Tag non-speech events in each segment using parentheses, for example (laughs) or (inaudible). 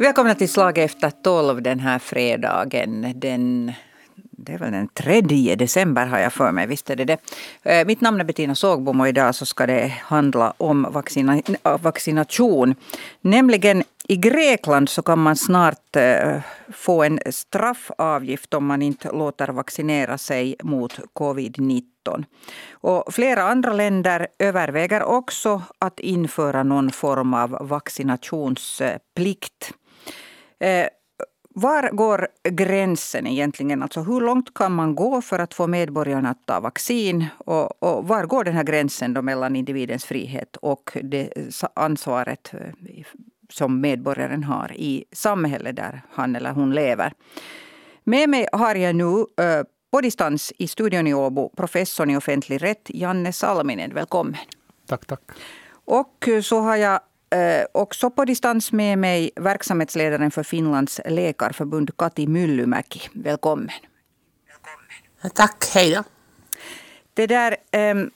Välkomna till Slag efter tolv den här fredagen. Den, det är väl den 3 december har jag för mig. Visst är det det. Eh, mitt namn är Bettina Sågbom och idag så ska det handla om vaccina, eh, vaccination. Nämligen i Grekland så kan man snart eh, få en straffavgift om man inte låter vaccinera sig mot covid-19. Och flera andra länder överväger också att införa någon form av vaccinationsplikt. Eh, var går gränsen egentligen? Alltså hur långt kan man gå för att få medborgarna att ta vaccin? Och, och var går den här gränsen då mellan individens frihet och det ansvaret eh, som medborgaren har i samhället där han eller hon lever? Med mig har jag nu eh, på distans i studion i Åbo professorn i offentlig rätt Janne Salminen. Välkommen. Tack, tack. Och så har jag också på distans med mig verksamhetsledaren för Finlands läkarförbund Kati Myllymäki. Välkommen. Välkommen. Tack, hej då. Det där, ehm,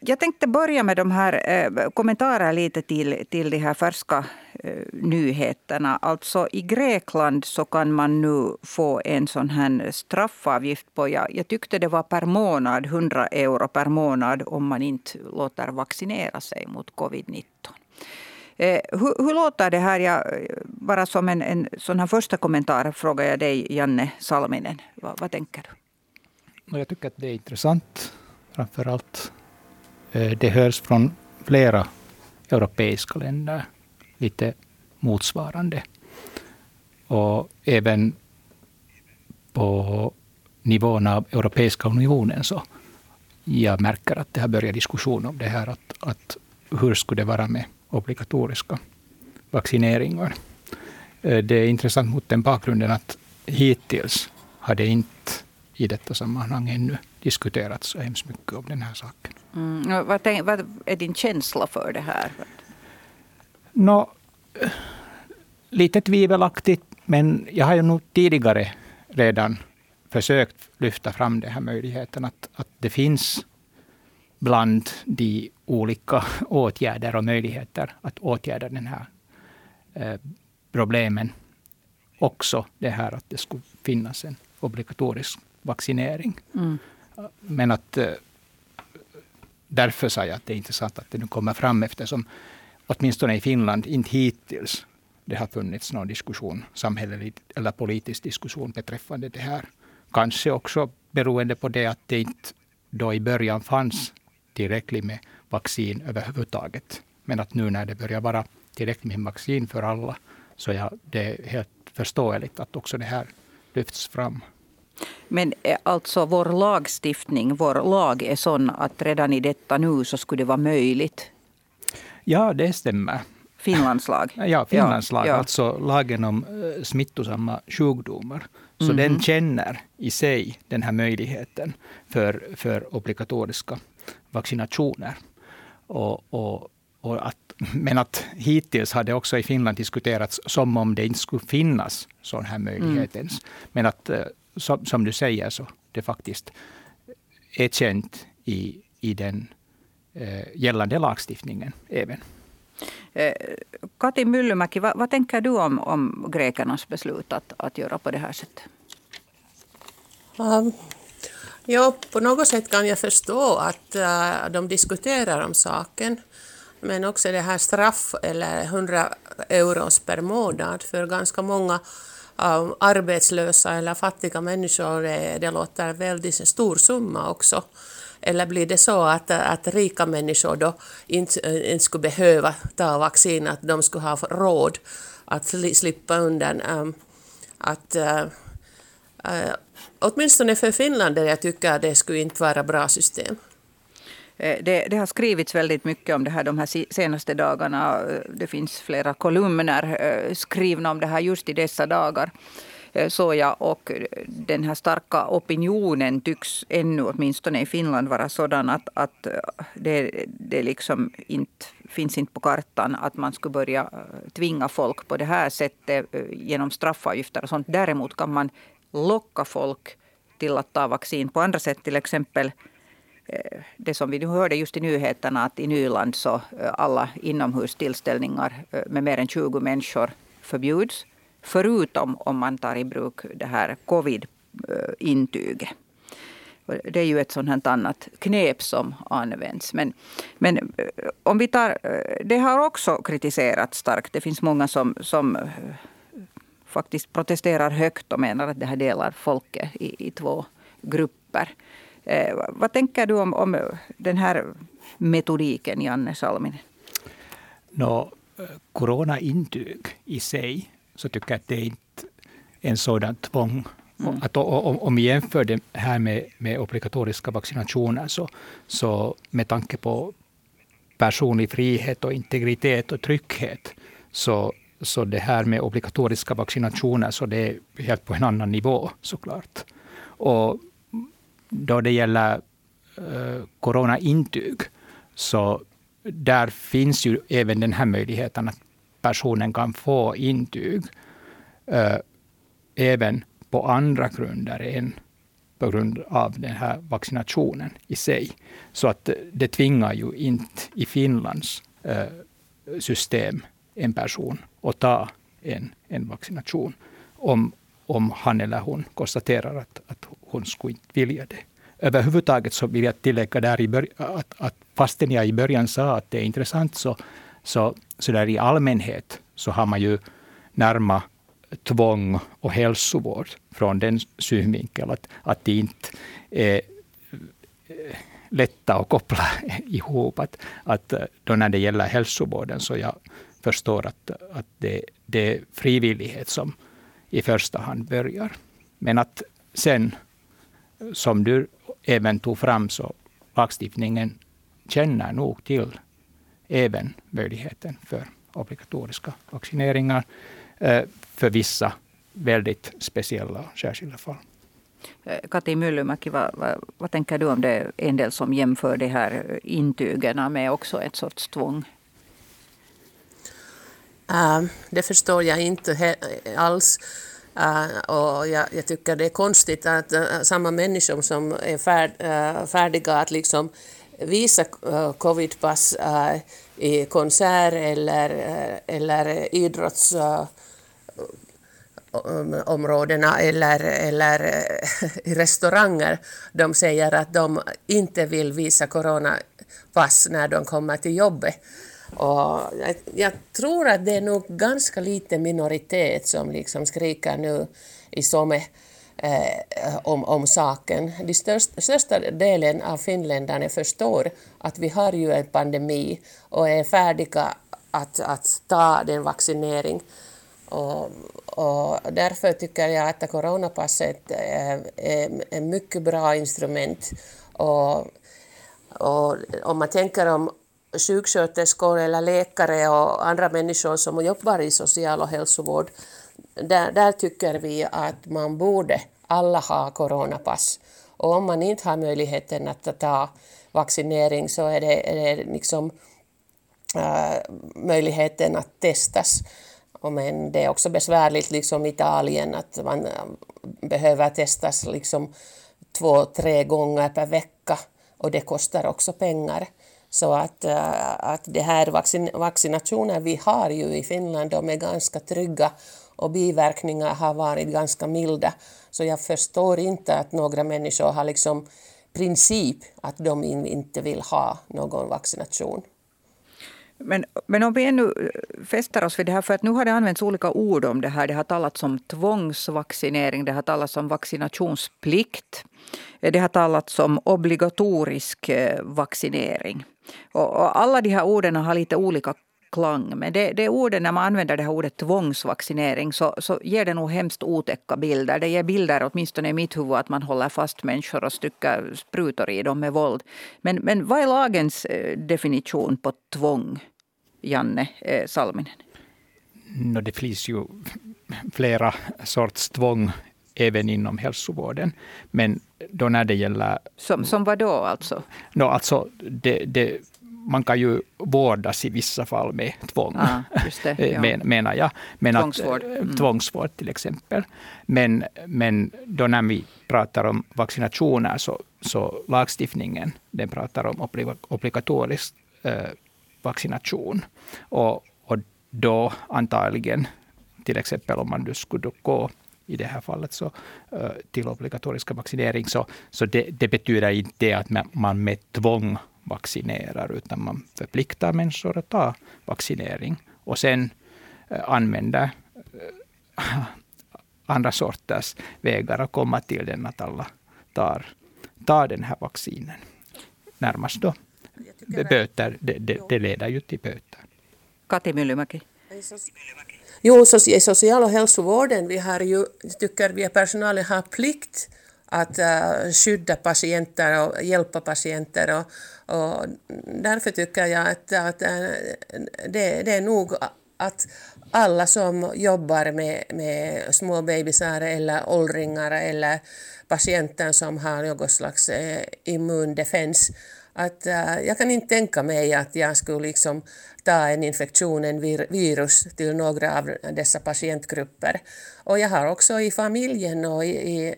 jag tänkte börja med de här eh, kommentarer lite till, till de här färska eh, nyheterna. Alltså i Grekland så kan man nu få en sån här straffavgift på, jag, jag tyckte det var per månad, 100 euro per månad om man inte låter vaccinera sig mot covid-19. Eh, hur, hur, låter det här? Jag, bara som en, en sån här första kommentar frågar jag dig, Janne Salminen. Va, vad tänker du? Jag tycker att det är intressant. Framför allt eh, det hörs från flera europeiska länder lite motsvarande. Och även på nivån av Europeiska unionen så jag märker att det har börjat diskussion om det här. Att, att hur skulle det vara med obligatoriska vaccineringar. Eh, det är intressant mot den bakgrunden att hittills har det inte i detta sammanhang ännu diskuterats så hemskt mycket om den här saken. Mm. Vad, tänk, vad, är din känsla för det här? Nå, lite tvivelaktigt, men jag har ju nog tidigare redan försökt lyfta fram den här möjligheten att, att det finns bland de olika (laughs) åtgärder och möjligheter att åtgärda den här eh, problemen. Också det här att det skulle finnas en obligatorisk vaccinering. Mm. Men att eh, därför sa jag att det är intressant att det nu kommer fram eftersom åtminstone i Finland inte hittills det har funnits någon diskussion, samhällelig eller politisk diskussion beträffande det här. Kanske också beroende på det att det inte då i början fanns tillräckligt med vaccin överhuvudtaget. Men att nu när det börjar vara tillräckligt med vaccin för alla, så är det helt förståeligt att också det här lyfts fram. Men eh, alltså vår lagstiftning, vår lag är sån att redan i detta nu så skulle det vara möjligt? Ja, det stämmer. Finlands lag? (laughs) Ja, Finlands lag. Ja. Alltså lagen om eh, smittosamma sjukdomar. Så mm. den känner i sig den här möjligheten för, för obligatoriska vaccinationer. Och, och, och att, men att hittills har det också i Finland diskuterats som om det inte skulle finnas sån här möjlighet mm. ens. Men att eh, som, som, du säger så det faktiskt är känt i, i den eh, gällande lagstiftningen även. Eh, Kati Myllymäki, vad, vad, tänker du om, om grekernas beslut att, att göra på det här sättet? Um, Ja, på något sätt kan jag förstå att äh, de diskuterar om saken. Men också det här straff eller 100 euro per månad för ganska många äh, arbetslösa eller fattiga människor, det, det låter väldigt stor summa också. Eller blir det så att, att rika människor då inte, äh, inte skulle behöva ta vaccin, att de skulle ha råd att slippa undan um, att äh, äh åtminstone för Finland där jag tycker att det skulle inte vara bra system. Eh, det, det, har skrivits väldigt mycket om det här de här senaste dagarna. Eh, det finns flera kolumner eh, skrivna om det här just i dessa dagar. Så ja, och den här starka opinionen tycks ännu, åtminstone i Finland, vara sådan att, att det, det liksom inte finns inte på kartan att man skulle börja tvinga folk på det här sättet genom straffavgifter och sånt. Däremot kan man locka folk till att ta vaccin på andra sätt. Till exempel eh, det som vi nu hörde just i nyheterna att i Nyland så eh, alla inomhustillställningar eh, med mer än 20 människor förbjuds. förutom om man tar i bruk det här covid-intyget. Det är ju ett sånt här annat knep som används. Men, men om vi tar, det har också kritiserats starkt. Det finns många som, som faktiskt protesterar högt och menar att det här delar folket i, i två grupper. Eh, vad tänker du om, om den här metodiken, Janne Salminen? No, coronaintyg i sig, så tycker jag att det är inte en sådan tvång Mm. Att om, om vi jämför det här med, med obligatoriska vaccinationer så, så med tanke på personlig frihet och integritet och trygghet så, så det här med obligatoriska vaccinationer så det är helt på en annan nivå såklart. Och då det gäller eh, coronaintyg så där finns ju även den här möjligheten att personen kan få intyg eh, även på andra grunder än på grund av den här vaccinationen i sig. Så att det tvingar ju inte i Finlands eh, system en person att ta en, en vaccination om, om han eller hon konstaterar att, att hon skulle inte vilja det. Överhuvudtaget så vill jag tillägga där i början, att, att fastän jag i början sa att det är intressant så, så, så där i allmänhet så har man ju närma tvång och hälsovård från den synvinkeln att, att det inte är eh, lätta att koppla (laughs) ihop. Att, att eh, då när det gäller hälsovården så jag förstår att, att det, det är frivillighet som i första hand börjar. Men att sen, som du även tog fram, så lagstiftningen känner nog till även möjligheten för obligatoriska vaccineringar. Eh, för vissa väldigt speciella och särskilda fall. Eh, Kati Myllymäki, vad, vad, vad, tänker du om det? En del som jämför de här intygen med också ett sorts tvång. Eh, det förstår jag inte alls. Uh, och jag, jag, tycker det är konstigt att uh, samma människor som är färd, färdiga att liksom visa covidpass i konsert eller, eller idrottsområdena eller, eller (laughs) i restauranger, de säger att de inte vill visa coronapass när de kommer till jobbet. Och jag, jag, tror att det är nog ganska liten minoritet som liksom skriker nu i Some eh, om, om saken. Den största, största delen av finländarna förstår att vi har ju en pandemi och är färdiga att, att ta den vaccinering och, och därför tycker jag att coronapasset är ett mycket bra instrument. Och, och om man tänker om sjuksköterskor eller läkare och andra människor som jobbar i social och hälsovård, där, där tycker vi att man borde alla ha coronapass. Och om man inte har möjligheten att ta vaccinering så är det, är det liksom, äh, möjligheten att testas. Men det är också besvärligt liksom i Italien att man äh, behöver testas liksom två, tre gånger per vecka och det kostar också pengar. Så att, eh, att det här vaccin, vaccinationer vi har ju i Finland, de är ganska trygga och biverkningar har varit ganska milda. Så jag förstår inte att några människor har liksom princip att de inte vill ha någon vaccination. Men, men om vi ännu eh, fäster oss vid det här, för att nu har det använts olika ord om det här. Det har talats om tvångsvaccinering, det har talats om vaccinationsplikt. Eh, det har talats om obligatorisk vaccinering. Och, och alla de här orden har lite olika klang. Men det, det ordet, när man använder det här ordet tvångsvaccinering så, så ger det nog hemskt otäcka bilder. Det ger bilder, åtminstone i mitt huvud, att man håller fast människor och styckar sprutor i dem med våld. Men, men vad är lagens eh, definition på tvång? Janne eh, Salminen? No, det finns ju flera sorts tvång även inom hälsovården. Men då när det gäller... Som, som vad då alltså? No, alltså det, det, man kan ju vårdas i vissa fall med tvång, ah, det, (laughs) ja. men, menar jag. Men tvångsvård. Att, eh, mm. Tvångsvård till exempel. Men, men då när vi pratar om vaccinationer så, så lagstiftningen den pratar om obligatorisk eh, vaccination. Och, och då antagligen till exempel om man skulle gå i det här fallet så, till obligatoriska vaccinering, så, så det, det betyder inte att man med tvång vaccinerar, utan man förpliktar människor att ta vaccinering. Och sen använder (laughs) andra sorters vägar att komma till den, att alla tar, tar den här vaccinen. Närmast då böter, det, det, det leder ju till böter. Kati Myllymäki. Jo, i social och hälsovården vi har ju, tycker vi att personalen har plikt att uh, skydda patienter och hjälpa patienter. Och, och därför tycker jag att, att uh, det, det är nog att alla som jobbar med, med små bebisar eller åldringar eller patienter som har något slags eh, immundefens. Att, äh, jag kan inte tänka mig att jag skulle liksom ta en infektion, en vir virus till några av dessa patientgrupper. Och jag har också i familjen och i, i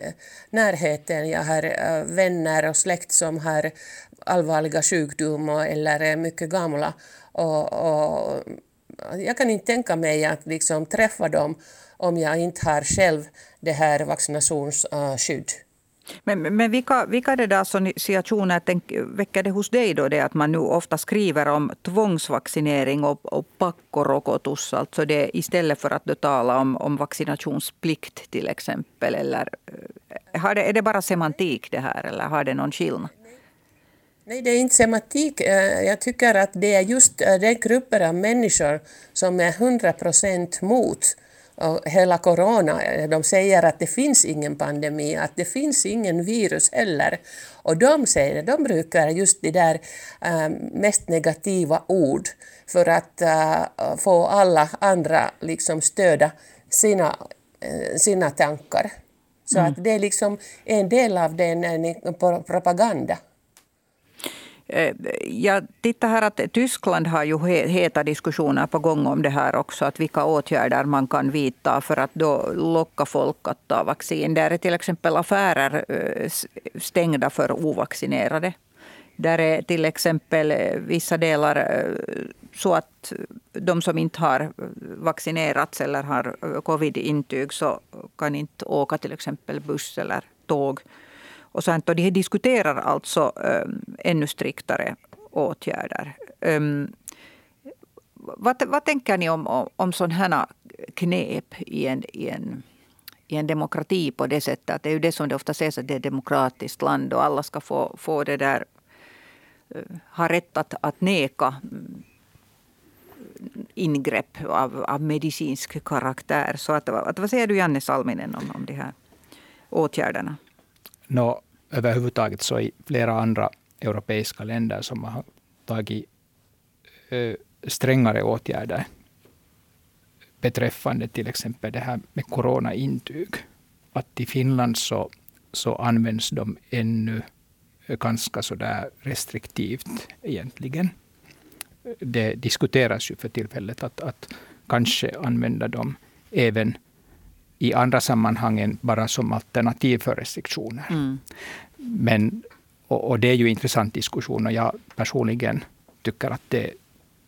närheten, jag har äh, vänner och släkt som har allvarliga sjukdomar eller är mycket gamla. Och, och jag kan inte tänka mig att liksom träffa dem om jag inte har själv det här vaccinationsskydd. Men, men vilka, vilka det där associationer tänk, väcker det hos dig då det att man nu ofta skriver om tvångsvaccinering och, och pakkorokotus, alltså det istället för att tala om, om vaccinationsplikt till exempel? Eller, eh, har det, är det bara semantik det här eller har det någon skillnad? Nej, det är inte semantik. Eh, jag tycker att det är just eh, den gruppen grupper av människor som är 100 procent mot hela corona. De säger att det finns ingen pandemi, att det finns ingen virus heller. Och de säger, de brukar just de där äh, mest negativa ord för att äh, få alla andra liksom stöda sina, äh, sina tankar. Så mm. att det är liksom en del av den propaganda. Eh, Jag tittar här att Tyskland har ju heta diskussioner på gång om det här också. Att vilka åtgärder man kan vidta för att då locka folk att ta vaccin. Där är till exempel affärer eh, stängda för ovaccinerade. Där är till exempel eh, vissa delar så att de som inte har vaccinerats eller har covid-intyg så kan inte åka till exempel buss eller tåg och sånt. Och de diskuterar alltså um, ännu striktare åtgärder. Um, vad, vad tänker ni om, om, om sådana här knep i en, i, en, i en demokrati på det sättet att det är ju det som det ofta sägs att det är ett demokratiskt land och alla ska få, få det där eh, ha rätt att, att neka mm, ingrepp av, av medicinsk karaktär. Så att, att, vad säger du Janne Salminen om, om de här åtgärderna? No, överhuvudtaget så i flera andra europeiska länder som har tagit strängare åtgärder beträffande till exempel det här med coronaintyg. Att i Finland så, så används de ännu ganska så där restriktivt egentligen. Det diskuteras ju för tillfället att, att kanske använda dem även i andra sammanhang än bara som alternativ för restriktioner. Mm. Men, och, och, det är ju en intressant diskussion och jag personligen tycker att det,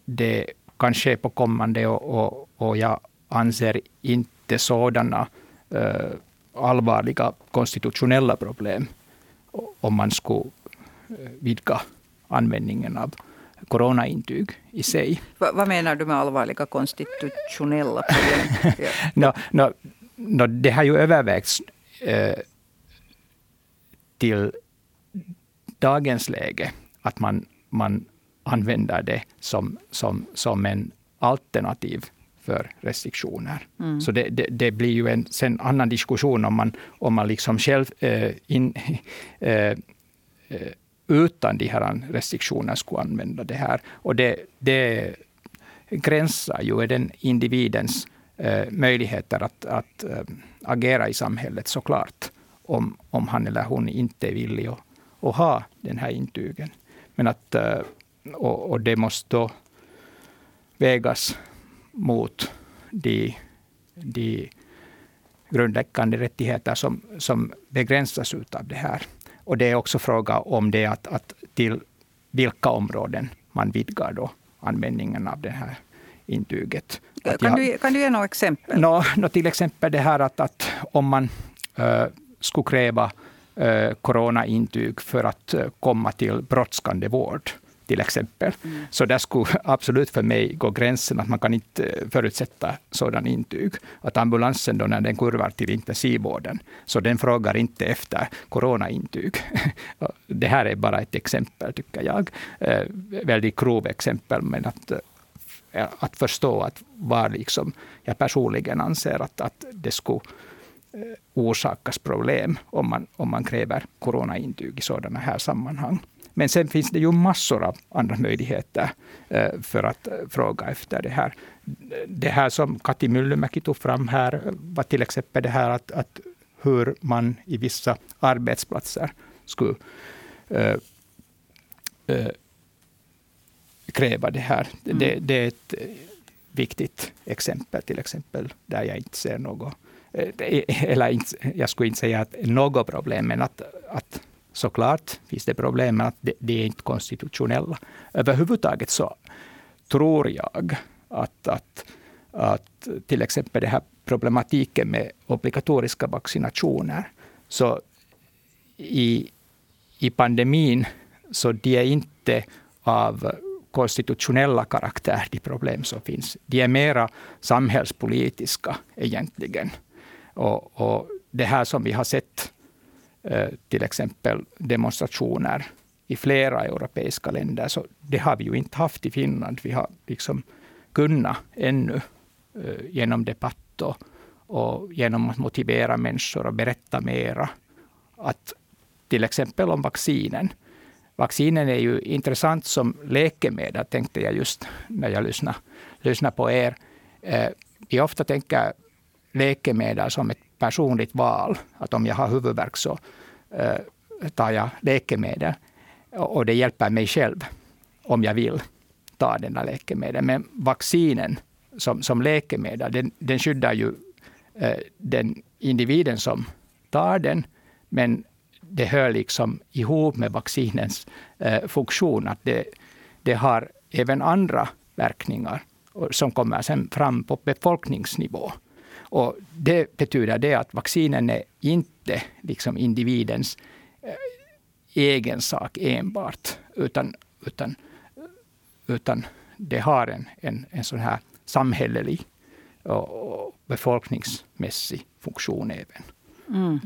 det kanske är på kommande och, och, och jag anser inte sådana uh, allvarliga konstitutionella problem om man skulle uh, vidga användningen av coronaintyg i sig. Va, vad menar du med allvarliga konstitutionella problem? (laughs) no, no, no, det har ju övervägts eh, till dagens läge att man, man använder det som, som, som en alternativ för restriktioner. Mm. Så det, det, det, blir ju en sen annan diskussion om man, om man liksom själv eh, in, (laughs) eh, eh utan de här restriktionerna skulle använda det här. Och det, det gränsar ju den individens Eh, möjligheter att, att eh, agera i samhället såklart, om, om han eller hon inte är villig att, att ha den här intygen. Men att, eh, och, och det måste då vägas mot de, de grundläggande rättigheter som, som begränsas av det här. Och det är också fråga om det att, att till vilka områden man vidgar då användningen av det här intyget coronaintyget. Kan, jag, du, kan du ge några exempel? No, no, till exempel det här att, att om man äh, skulle kräva äh, coronaintyg för att äh, komma till brådskande vård, till exempel. Mm. Så där skulle (laughs) absolut för mig gå gränsen att man kan inte förutsätta sådan intyg. Att ambulansen då när den kurvar till intensivvården, så den frågar inte efter coronaintyg. (laughs) Det här är bara ett exempel, tycker jag. Eh, väldigt grov exempel, men att, Eh, att förstå att var liksom jag personligen anser att, att det skulle eh, orsakas problem om man, om man kräver coronaintyg i sådana här sammanhang. Men sen finns det ju massor av andra möjligheter eh, för att fråga efter det här. Det här som Kati Myllymäki tog fram här var till exempel det här att, att hur man i vissa arbetsplatser skulle kräva det här. Mm. Det, det, är ett viktigt exempel, till exempel där jag inte ser något, eller inte, jag skulle inte säga att något problem, men att, att Såklart finns det problem med att det, det är inte konstitutionella. Överhuvudtaget så tror jag att, att, att till exempel den här problematiken med obligatoriska vaccinationer, så i, i pandemin, så de är inte av konstitutionella karaktär, de problem som finns. De är mera samhällspolitiska egentligen. Och, och det här som vi har sett eh, till exempel demonstrationer i flera europeiska länder. Så det har vi ju inte haft i Finland. Vi har liksom kunnat ännu eh, genom debatt och, och genom att motivera människor och berätta mera. Att till exempel om vaccinen. Vaccinen är ju intressant som läkemedel, tänkte jag just när jag lyssnade, lyssnade på er. Eh, vi ofta tänker läkemedel som ett personligt val. Att om jag har huvudvärk så eh, tar jag läkemedel. Och det hjälper mig själv om jag vill ta denna läkemedel. Men vaccinen som, som läkemedel, den, den skyddar ju eh, den individen som tar den. Men det hör liksom ihop med vaccinens eh, funktion. Att det, det har även andra verkningar som kommer sen fram på befolkningsnivå. Och det betyder det att vaccinen är inte liksom individens eh, egen sak enbart, utan, utan, utan det har en, en, en sån här samhällelig och, och befolkningsmässig funktion även. Mm.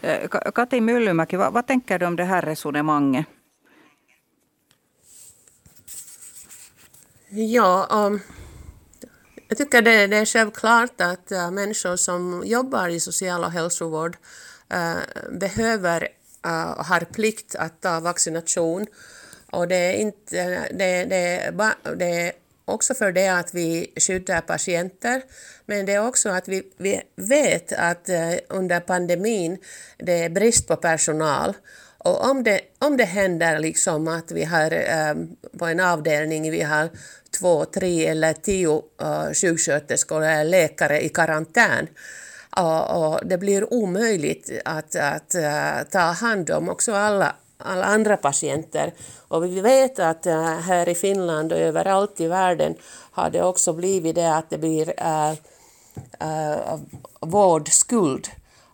Eh, Kati Myllymäki, vad, vad tänker du om det här resonemanget? Ja, um, jag tycker det, det är självklart att uh, människor som jobbar i social och hälsovård uh, behöver uh, och har plikt att ta vaccination. Och det är, inte, det, det, det är också för det att vi skyddar patienter, men det är också att vi, vi vet att eh, under pandemin det är brist på personal. Och om det, om det händer liksom att vi har eh, på en avdelning vi har två, tre eller tio eh, sjuksköterskor eller läkare i karantän. och, och det blir omöjligt att, att att ta hand om också alla, alla andra patienter. Och vi vet att eh, här i Finland och överallt i världen har det också blivit det att det blir äh, äh, vårdskuld.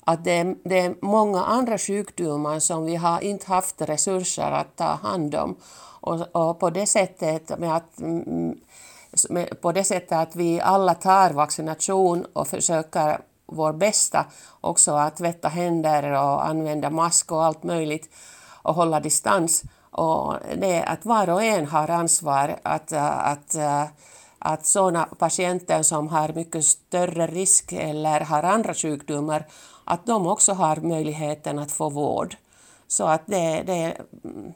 Att det är, det är många andra sjukdomar som vi har inte haft resurser att ta hand om. Och, och på det sättet med att mm, på det sättet att vi alla tar vaccination och försöker vår bästa också att tvätta händer och använda mask och allt möjligt och hålla distans. Och det att var och en har ansvar att, eh, att, eh, att sådana patienter som har mycket större risk eller har andra sjukdomar, att de också har möjligheten att få vård. Så att det, det mm,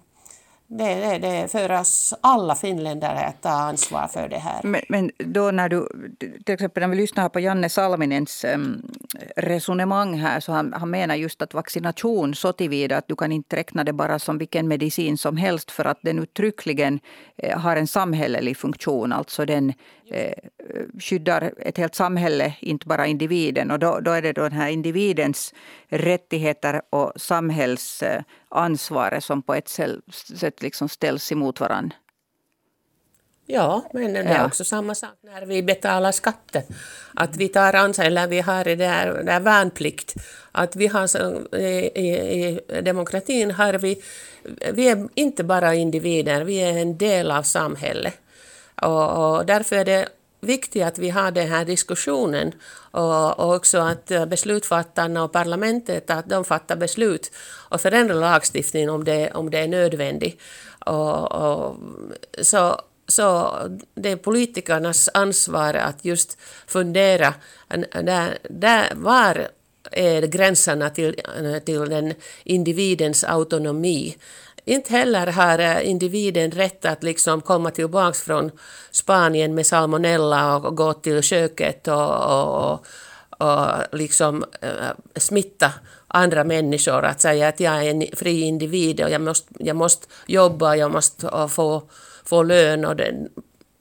det, det, det är för oss alla finländare att ta ansvar för det här. Men, men då när du, till exempel när vi lyssnar på Janne Salminens ehm, resonemang här, så han, han menar just att vaccination så tillvida att du kan inte räkna det bara som vilken medicin som helst för att den uttryckligen eh, har en samhällelig funktion. Alltså den eh, skyddar ett helt samhälle, inte bara individen. Och då, då är det då den här individens rättigheter och samhällsansvaret som på ett sätt liksom ställs emot varandra. Ja, men det är Ja. också samma sak när vi betalar skatten. Att vi tar ansvar, eller vi har det där, det där värnplikt. Att vi har, i, i demokratin har vi, vi är inte bara individer, vi är en del av samhället. Och, och därför är det viktigt att vi har den här diskussionen och, och också att eh, beslutsfattarna och parlamentet att de fattar beslut och förändrar lagstiftningen om det, om det är nödvändigt. Och, och, så, så det är politikernas ansvar att just fundera där, där, var är gränserna till, till den individens autonomi. Inte heller har eh, individen rätt att liksom komma tillbaka från Spanien med salmonella och gå till köket och, och, och, och liksom eh, smitta andra människor. Att säga att jag är en fri individ och jag måste, jag måste jobba, jag måste få, få lön. Och det,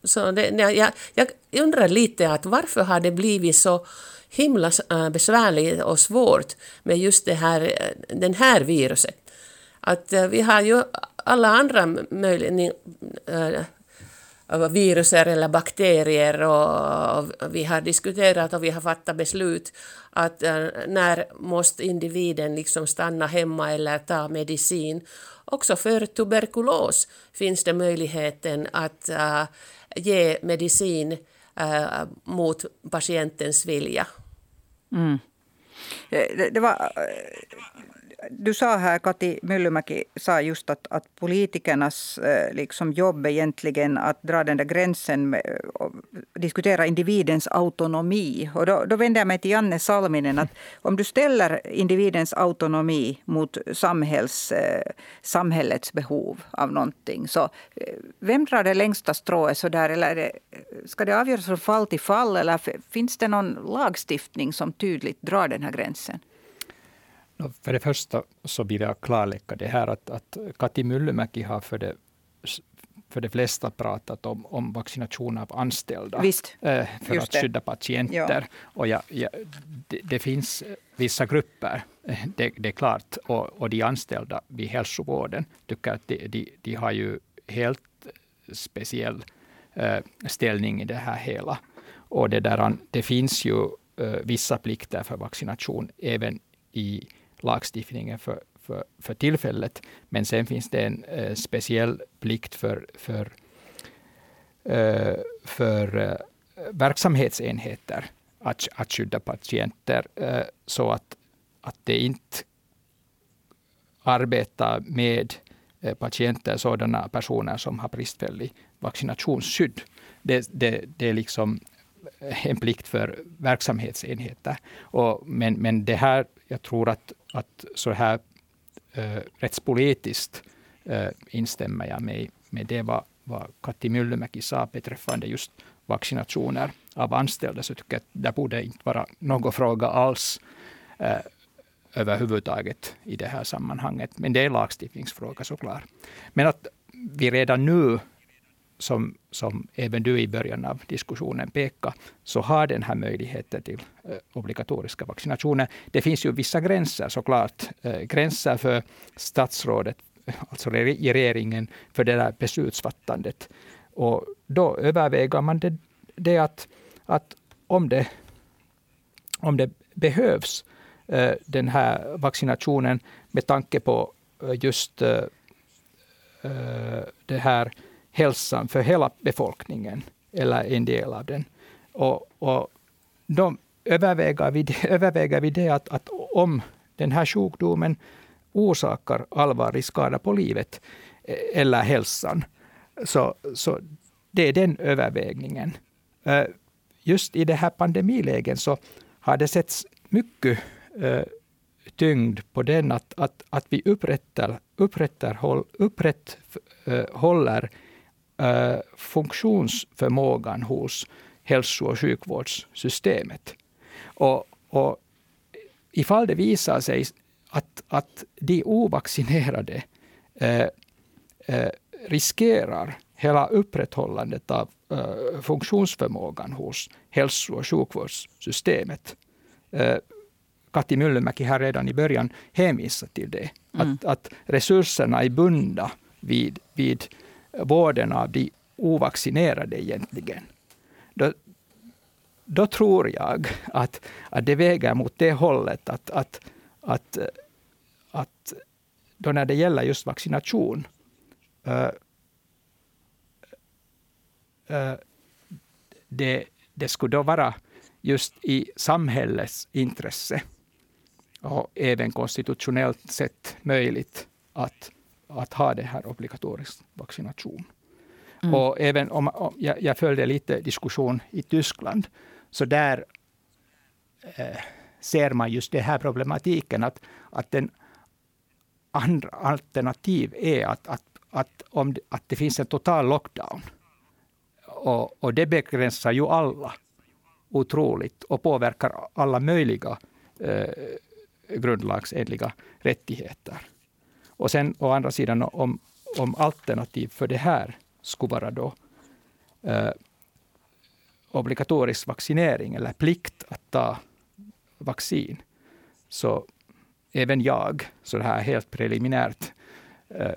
så det, jag, jag undrar lite att varför har det blivit så himla eh, besvärligt och svårt med just det här, den här viruset. Att eh, vi har ju alla andra möjliga eh, viruser eller bakterier och, vi har diskuterat och vi har fattat beslut att eh, när måste individen liksom stanna hemma eller ta medicin. Också för tuberkulos finns det möjligheten att ge medicin mot patientens vilja. Mm. Det, det var, du sa här, Kati Myllymäki sa just att, att politikernas eh, liksom, jobb egentligen att dra den där gränsen med, och diskutera individens autonomi. Och då, då vänder jag mig till Janne Salminen. Att om du ställer individens autonomi mot samhälls, eh, samhällets behov av någonting. Så eh, vem drar det längsta strået? Så där, eller det, ska det avgöras från fall till fall? Eller finns det någon lagstiftning som tydligt drar den här gränsen? För det första så vill jag klarlägga det här att, att Kati Myllymäki har för det, för det flesta pratat om, om vaccination av anställda Visst, eh, för att det. skydda patienter. Ja. Och ja, ja, det, det, finns vissa grupper, det, det är klart, och, och de anställda vid hälsovården tycker att de, de, de har ju helt speciell eh, ställning i det här hela. Och det, där, det finns ju eh, vissa plikter för vaccination även i lagstiftningen för, för, för tillfället. Men sen finns det en eh, speciell plikt för, för, eh, för eh, verksamhetsenheter att, att skydda patienter eh, så att, att det inte arbetar med eh, patienter, sådana personer som har bristfällig vaccinationsskydd. Det, det, det är liksom en plikt för verksamhetsenheter. Och, men, men det här, jag tror att, att så här äh, rättspolitiskt äh, instämmer jag med, med det vad, vad Katti Myllymäki sa beträffande just vaccinationer av anställda, så tycker jag att det borde inte vara någon fråga alls äh, överhuvudtaget i det här sammanhanget. Men det är en lagstiftningsfråga såklart. Men att vi redan nu som, som även du i början av diskussionen pekade, så har den här möjligheten till eh, obligatoriska vaccinationer. Det finns ju vissa gränser såklart. Eh, gränser för statsrådet, alltså regeringen, för det där beslutsfattandet. Och då överväger man det, det att, att om, det, om det behövs eh, den här vaccinationen med tanke på just det här hälsan för hela befolkningen, eller en del av den. Och, och då överväger vi, (laughs) överväger vi det att, att om den här sjukdomen orsakar allvarlig skada på livet eh, eller hälsan, så, så det är den övervägningen. Eh, just i det här pandemiläget så har det setts mycket eh, tyngd på den att, att, att vi upprättar, upprätthåll, upprätthåller Uh, funktionsförmågan hos hälso och sjukvårdssystemet. Och, och ifall det visar sig att, att de ovaccinerade uh, uh, riskerar hela upprätthållandet av funktionsförmågan hos hälso och sjukvårdssystemet. Kati Myllymäki har redan i början hänvisat till det. Mm. Att, att resurserna är bundna vid, vid vården av de ovaccinerade egentligen, då, då tror jag att, att det väger mot det hållet att, att, att, att då när det gäller just vaccination, äh, äh, det, det skulle då vara just i samhällets intresse och även konstitutionellt sett möjligt att, att ha det här obligatorisk vaccination. Mm. Och även om, om jag, jag, följde lite diskussion i Tyskland, så där eh, ser man just den här problematiken att, att den andra alternativ är att, att, att, om, att det finns en total lockdown. Och, och det begränsar ju alla otroligt och påverkar alla möjliga eh, grundlagsenliga rättigheter. Och sen å andra sidan om, om alternativ för det här skulle vara då eh, obligatorisk vaccinering eller plikt att ta vaccin, så även jag, så det här helt preliminärt, eh,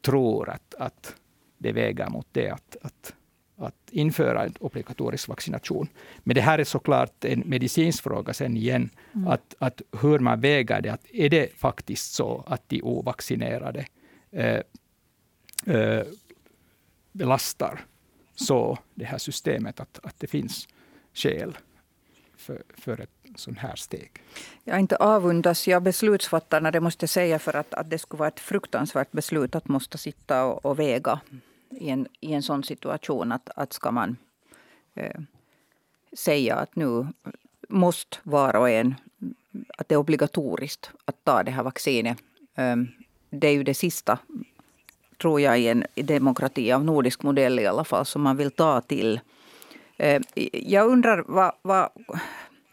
tror att, att det väger mot det att, att, att införa en obligatorisk vaccination. Men det här är såklart en medicinsk fråga sen igen, mm. att, att hur man väger det. Att är det faktiskt så att de ovaccinerade eh, eh, belastar så det här systemet att, att det finns skäl för, för ett sånt här steg. Jag inte avundas jag beslutsfattarna, det måste jag säga, för att, att det skulle vara ett fruktansvärt beslut att måste sitta och, och väga i en, i en sån situation. Att, att ska man eh, säga att nu måste var och en, att det är obligatoriskt att ta det här vaccinet. Eh, det är ju det sista tror jag, i en demokrati av nordisk modell i alla fall, som man vill ta till. Eh, jag undrar vad, vad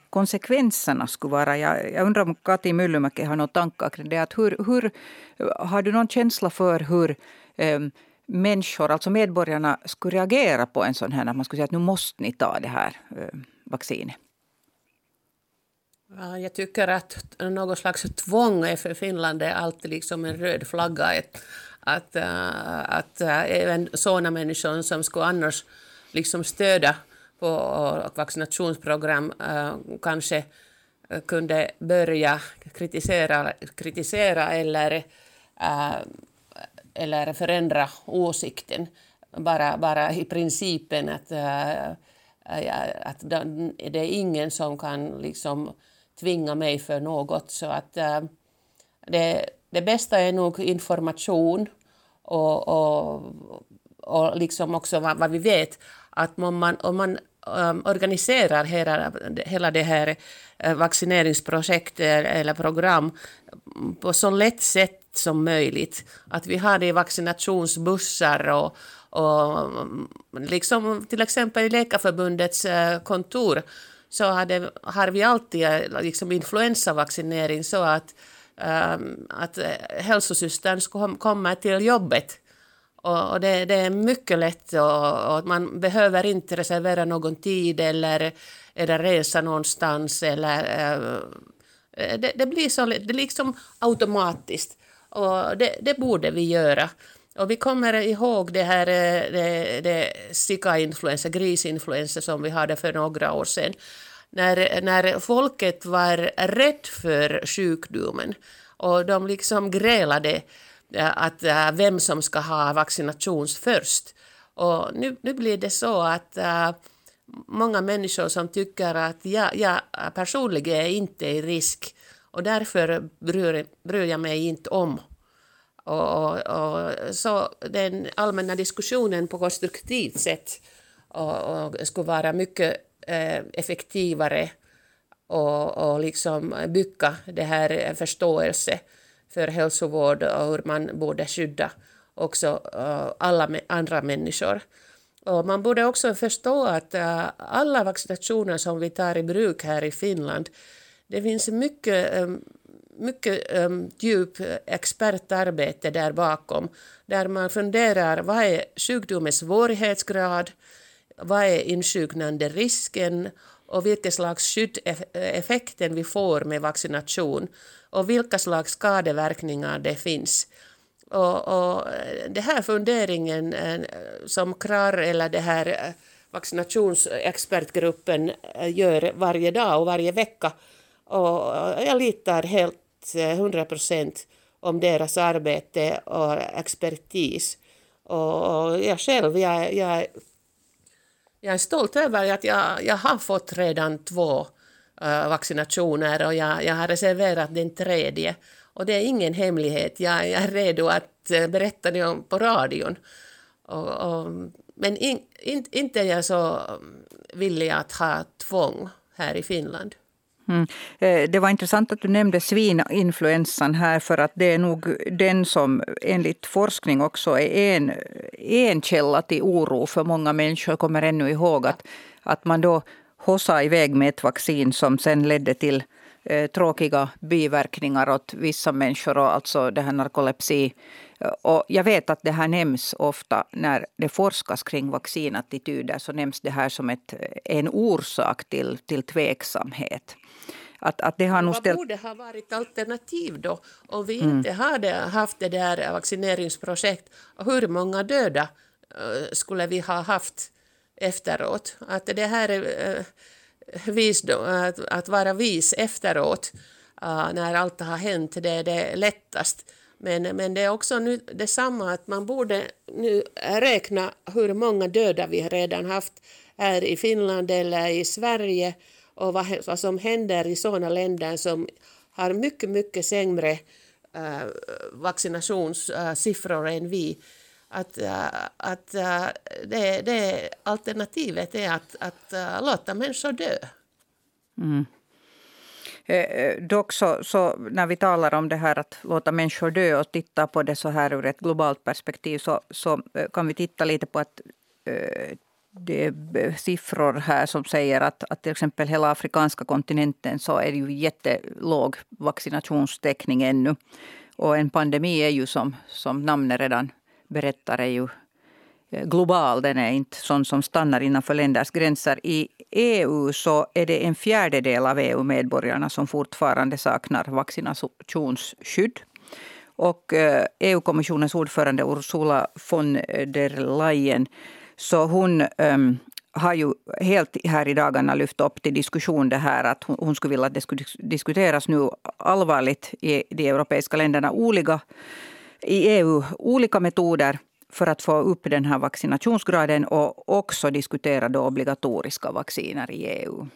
konsekvenserna skulle vara. Jag, jag undrar om Kati Myllymäki har några tankar kring det. Att hur, hur, har du någon känsla för hur eh, människor, alltså medborgarna, skulle reagera på en sån här, att man skulle säga att nu måste ni ta det här eh, vaccinet? Jag tycker att något slags tvång är för Finland är alltid liksom en röd flagga. Att, eh, att, att även sådana människor som skulle annars liksom stödja på eh, vaccinationsprogram kanske kunde börja kritisera, kritisera eller, eller förändra åsikten. Bara, bara i principen att, äh, äh, att det är ingen som kan liksom tvinga mig för något. Så att äh, det, det bästa är nog information och, och, och liksom också vad, vad vi vet. Att om man, om man um, organiserar hela, hela det här vaccineringsprojektet eller program på så lätt sätt som möjligt. Att vi har det i vaccinationsbussar och, och liksom till exempel i Läkarförbundets eh, kontor så hade, har vi alltid eh, liksom influensavaccinering så att um, att eh, hälsosystern kommer till jobbet. Och, och det, det, är mycket lätt och, och, man behöver inte reservera någon tid eller, eller resa någonstans. Eller, uh, det, det, blir så, det liksom automatiskt. Och det, det borde vi göra. Och vi kommer ihåg det här eh, det, det sika-influensa, grisinfluensa som vi hade för några år sedan när, när folket var rädd för sjukdomen och de liksom grälade eh, att eh, vem som ska ha vaccination först. Och nu, nu blir det så att många människor som tycker att jag, jag personligen är inte i risk och därför bryr, bryr jag mig inte om. Och, och, och, så den allmänna diskussionen på konstruktivt sätt och, och skulle vara mycket Eh, effektivare och, och liksom bygga det här eh, förståelse för hälsovård och hur man borde skydda också eh, alla andra människor. Och man borde också förstå att eh, alla vaccinationer som vi tar i bruk här i Finland, det finns mycket, ehm, mycket ehm, djup expertarbete där bakom, där man funderar vad är sjukdomens svårighetsgrad, vad är insjuknande risken? Och vilken slags skyddeffekten vi får med vaccination? Och vilka slags skadeverkningar det finns. Och, och eh, det här funderingen eh, som KRAR eller det här eh, vaccinationsexpertgruppen gör varje dag och varje vecka och jag litar helt eh, 100 procent om deras arbete och expertis. Och jag själv, jag, jag, jag är stolt över att jag, jag har fått redan två uh, vaccinationer och jag, jag har reserverat den tredje. Och det är ingen hemlighet, jag, jag är redo att uh, berätta det om på radion. Och, och, men in, in, inte är jag så mm, villig att ha tvång här i Finland. Mm. Eh, det var intressant att du nämnde svininfluensan här för att det är nog den som enligt forskning också är en, en källa till oro för många människor. Jag kommer ännu ihåg att, att man då hossade iväg med ett vaccin som sen ledde till eh, tråkiga biverkningar åt vissa människor, och alltså det här narkolepsi. Och jag vet att det här nämns ofta när det forskas kring vaccinattityder så nämns det här som ett, en orsak till, till tveksamhet. Att, att det har nog ställt... Vad borde ha varit alternativ då om vi mm. inte hade haft det där vaccineringsprojekt? Hur många döda uh, skulle vi ha haft efteråt? Att det här är visdom, att, att vara vis efteråt när allt har hänt, det är det lättast. Men, men det är också nu detsamma att man borde nu räkna hur många döda vi redan haft här i Finland eller i Sverige och vad, vad som händer i sådana länder som har mycket, mycket sämre äh, vaccinationssiffror än vi. Att, äh, att äh, det, det, alternativet är att, att äh, låta människor dö. Mm. Eh, eh, dock så, så, när vi talar om det här att låta människor dö och titta på det så här ur ett globalt perspektiv så, så eh, kan vi titta lite på att eh, det är eh, siffror här som säger att, att till exempel hela afrikanska kontinenten så är det ju jättelåg vaccinationstäckning ännu. Och en pandemi är ju som, som namnet redan berättar är ju global. Den är inte sån som stannar innanför länders gränser. I EU så är det en fjärdedel av EU-medborgarna som fortfarande saknar vaccinationsskydd. Och eh, e EU-kommissionens ordförande Ursula von der Leyen så hon um, har ju helt här i dagarna lyft upp till diskussion det här att hon, hon skulle vilja att det skulle diskuteras nu allvarligt i de europeiska länderna olika, i EU olika metoder för att få upp den här vaccinationsgraden och också diskutera då obligatoriska vacciner i EU.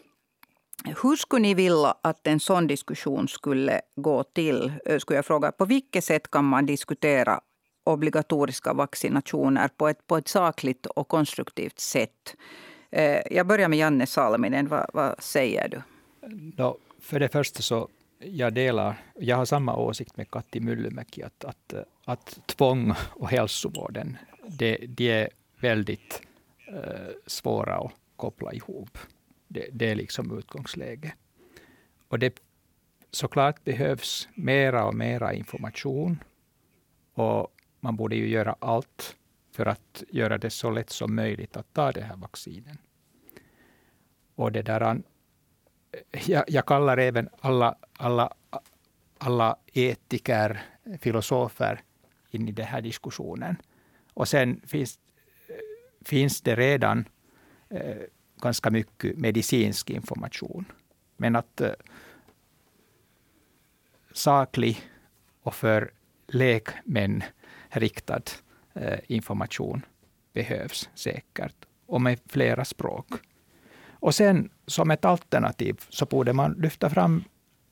Hur skulle ni vilja att en sån diskussion skulle gå till? Eh, skulle jag fråga. På vilket sätt kan man diskutera obligatoriska vaccinationer på ett, på ett sakligt och konstruktivt sätt. Eh, jag börjar med Janne Salminen. Vad, vad säger du? No, för det första så jag delar, jag har samma åsikt med Katti Myllymäki att, att, att tvång och hälsovården, det, de är väldigt uh, svåra att koppla ihop. Det, det är liksom utgångsläget. Och det såklart behövs mera och mera information. Och man borde ju göra allt för att göra det så lätt som möjligt att ta det här vaccinen. Och det där, jag, jag kallar även alla, alla, alla etiker, filosofer in i den här diskussionen. Och sen finns, finns det redan eh, ganska mycket medicinsk information. Men att eh, saklig och för lekmän riktad eh, information behövs säkert och med flera språk. Och sen som ett alternativ så borde man lyfta fram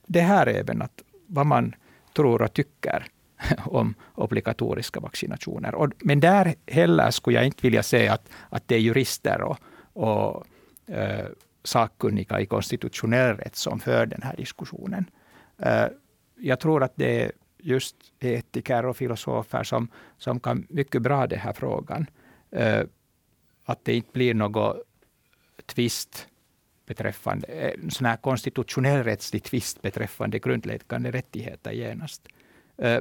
det här även, att vad man tror och tycker (laughs) om obligatoriska vaccinationer. Och, men där heller skulle jag inte vilja säga att, att det är jurister och, och eh, sakkunniga i konstitutionell rätt som för den här diskussionen. Eh, jag tror att det är just etiker och filosofer som, som kan mycket bra den här frågan. Eh, att det inte blir något tvist beträffande, eh, en sån här konstitutionell rättslig tvist beträffande grundläggande rättigheter genast. Eh,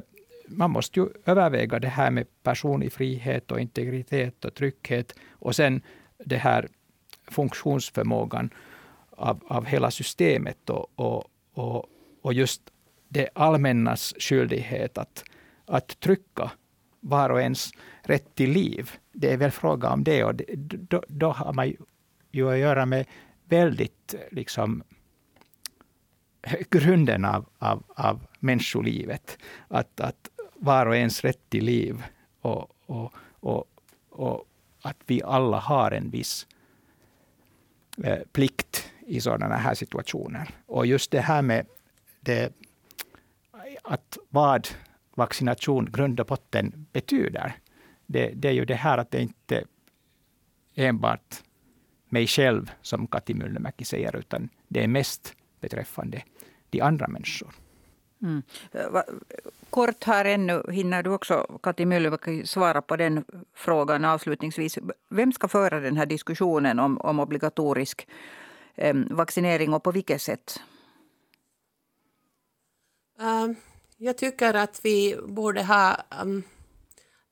man måste ju överväga det här med personlig frihet och integritet och trygghet och sen det här funktionsförmågan av, av hela systemet och, och, och, och just det allmännas skyldighet att, att trycka var och ens rätt till liv. Det är väl fråga om det. Och det, då, då, har man ju att göra med väldigt liksom, grunden av, av, av människolivet. Att, att var och ens rätt till liv och, och, och, och att vi alla har en viss eh, plikt i sådana här situationer. Och just det här med det, att vad vaccination grund och botten betyder. Det, det, är ju det här att det inte enbart mig själv, som Kati Myllymäki säger, utan det är mest beträffande de andra människor. Mm. Kort här ännu, hinner du också, Kati Myllymäki, svara på den frågan avslutningsvis. Vem ska föra den här diskussionen om, om obligatorisk eh, vaccinering och på vilket sätt? Um, jag tycker att vi borde ha um,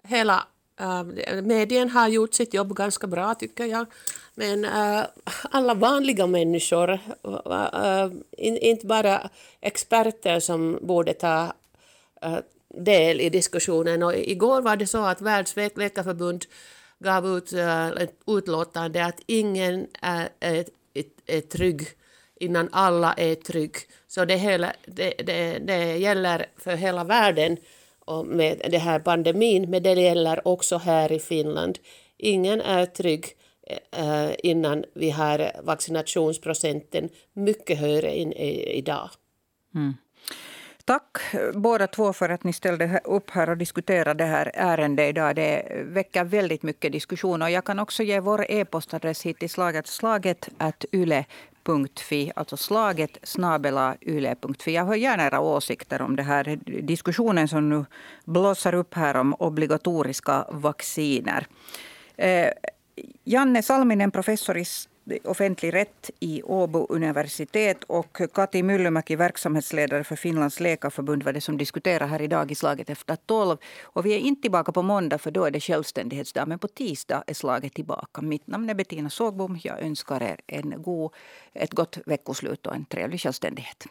hela uh, medien har gjort sitt jobb ganska bra tycker jag. Men uh, alla vanliga människor, uh, in, inte bara experter som borde ta uh, del i diskussionen. Och igår var det så att Världsläkarförbund gav ut ett utlåtande att ingen är, är, är trygg innan alla är trygg. Så det, hela, det, det, det gäller för hela världen och med den här pandemin, men det gäller också här i Finland. Ingen är trygg Eh, innan vi har vaccinationsprocenten mycket högre än idag. Mm. Tack båda två för att ni ställde upp här och diskuterade det här ärendet idag. Det väcker väldigt mycket diskussion. Och jag kan också ge vår e-postadress hit till slaget, slaget at yle yle.fi, alltså slaget snabela yle.fi. Jag hör gärna era åsikter om det här diskussionen som nu blossar upp här om obligatoriska vacciner. Eh, Janne Salminen, professor i offentlig rätt i Åbo universitet och Kati Myllymäki, verksamhetsledare för Finlands läkarförbund var det som diskuterar här idag i slaget efter tolv. Och vi är inte tillbaka på måndag för då är det självständighetsdag. Men på tisdag är slaget tillbaka. Mitt namn är Bettina Sågbom. Jag önskar er en god, ett gott veckoslut och en trevlig självständighet.